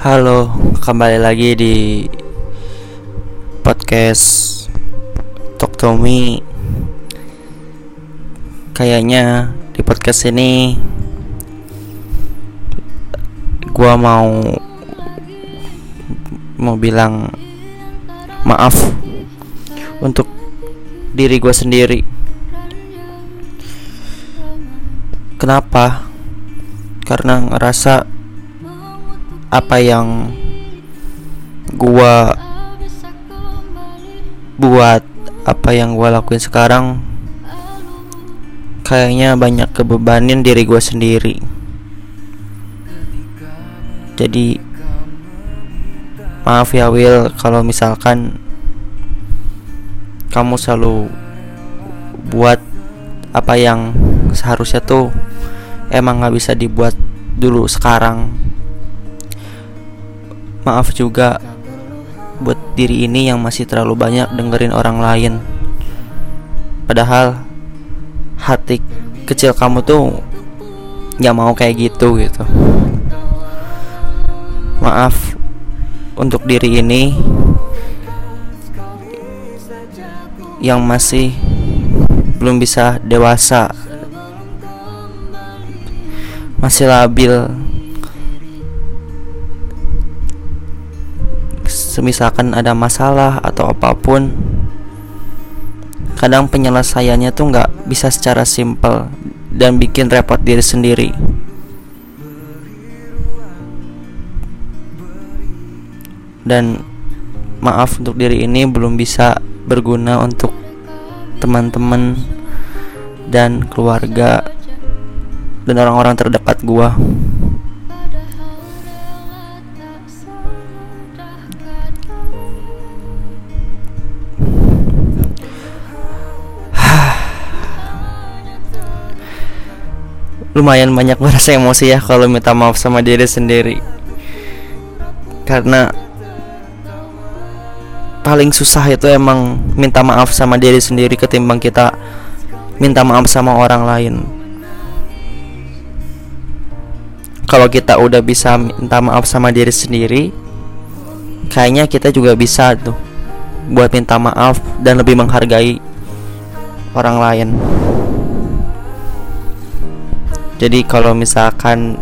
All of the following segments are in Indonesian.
Halo, kembali lagi di podcast Talk to Me. Kayaknya di podcast ini gua mau mau bilang maaf untuk diri gua sendiri. Kenapa? Karena ngerasa apa yang gua buat apa yang gua lakuin sekarang kayaknya banyak kebebanin diri gua sendiri. Jadi maaf ya Will kalau misalkan kamu selalu buat apa yang seharusnya tuh emang nggak bisa dibuat dulu sekarang Maaf juga buat diri ini yang masih terlalu banyak dengerin orang lain. Padahal hati kecil kamu tuh nggak mau kayak gitu gitu. Maaf untuk diri ini yang masih belum bisa dewasa masih labil semisalkan ada masalah atau apa pun kadang penyelesaiannya tuh nggak bisa secara simpel dan bikin repot diri sendiri dan maaf untuk diri ini belum bisa berguna untuk teman-teman dan keluarga dan orang-orang terdekat gua. Lumayan banyak merasa emosi ya kalau minta maaf sama diri sendiri. Karena paling susah itu emang minta maaf sama diri sendiri ketimbang kita minta maaf sama orang lain. Kalau kita udah bisa minta maaf sama diri sendiri kayaknya kita juga bisa tuh buat minta maaf dan lebih menghargai orang lain jadi kalau misalkan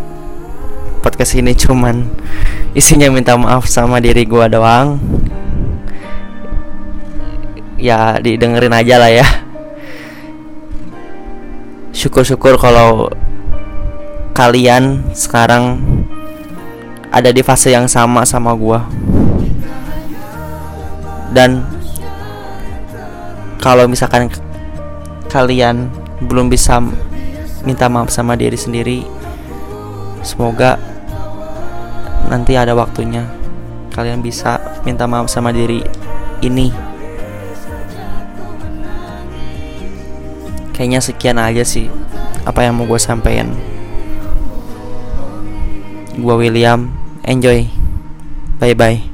podcast ini cuman isinya minta maaf sama diri gua doang ya didengerin aja lah ya. Syukur-syukur kalau kalian sekarang ada di fase yang sama sama gua. Dan kalau misalkan kalian belum bisa minta maaf sama diri sendiri. Semoga nanti ada waktunya kalian bisa minta maaf sama diri ini. Kayaknya sekian aja sih apa yang mau gue sampaikan. Gue William enjoy. Bye bye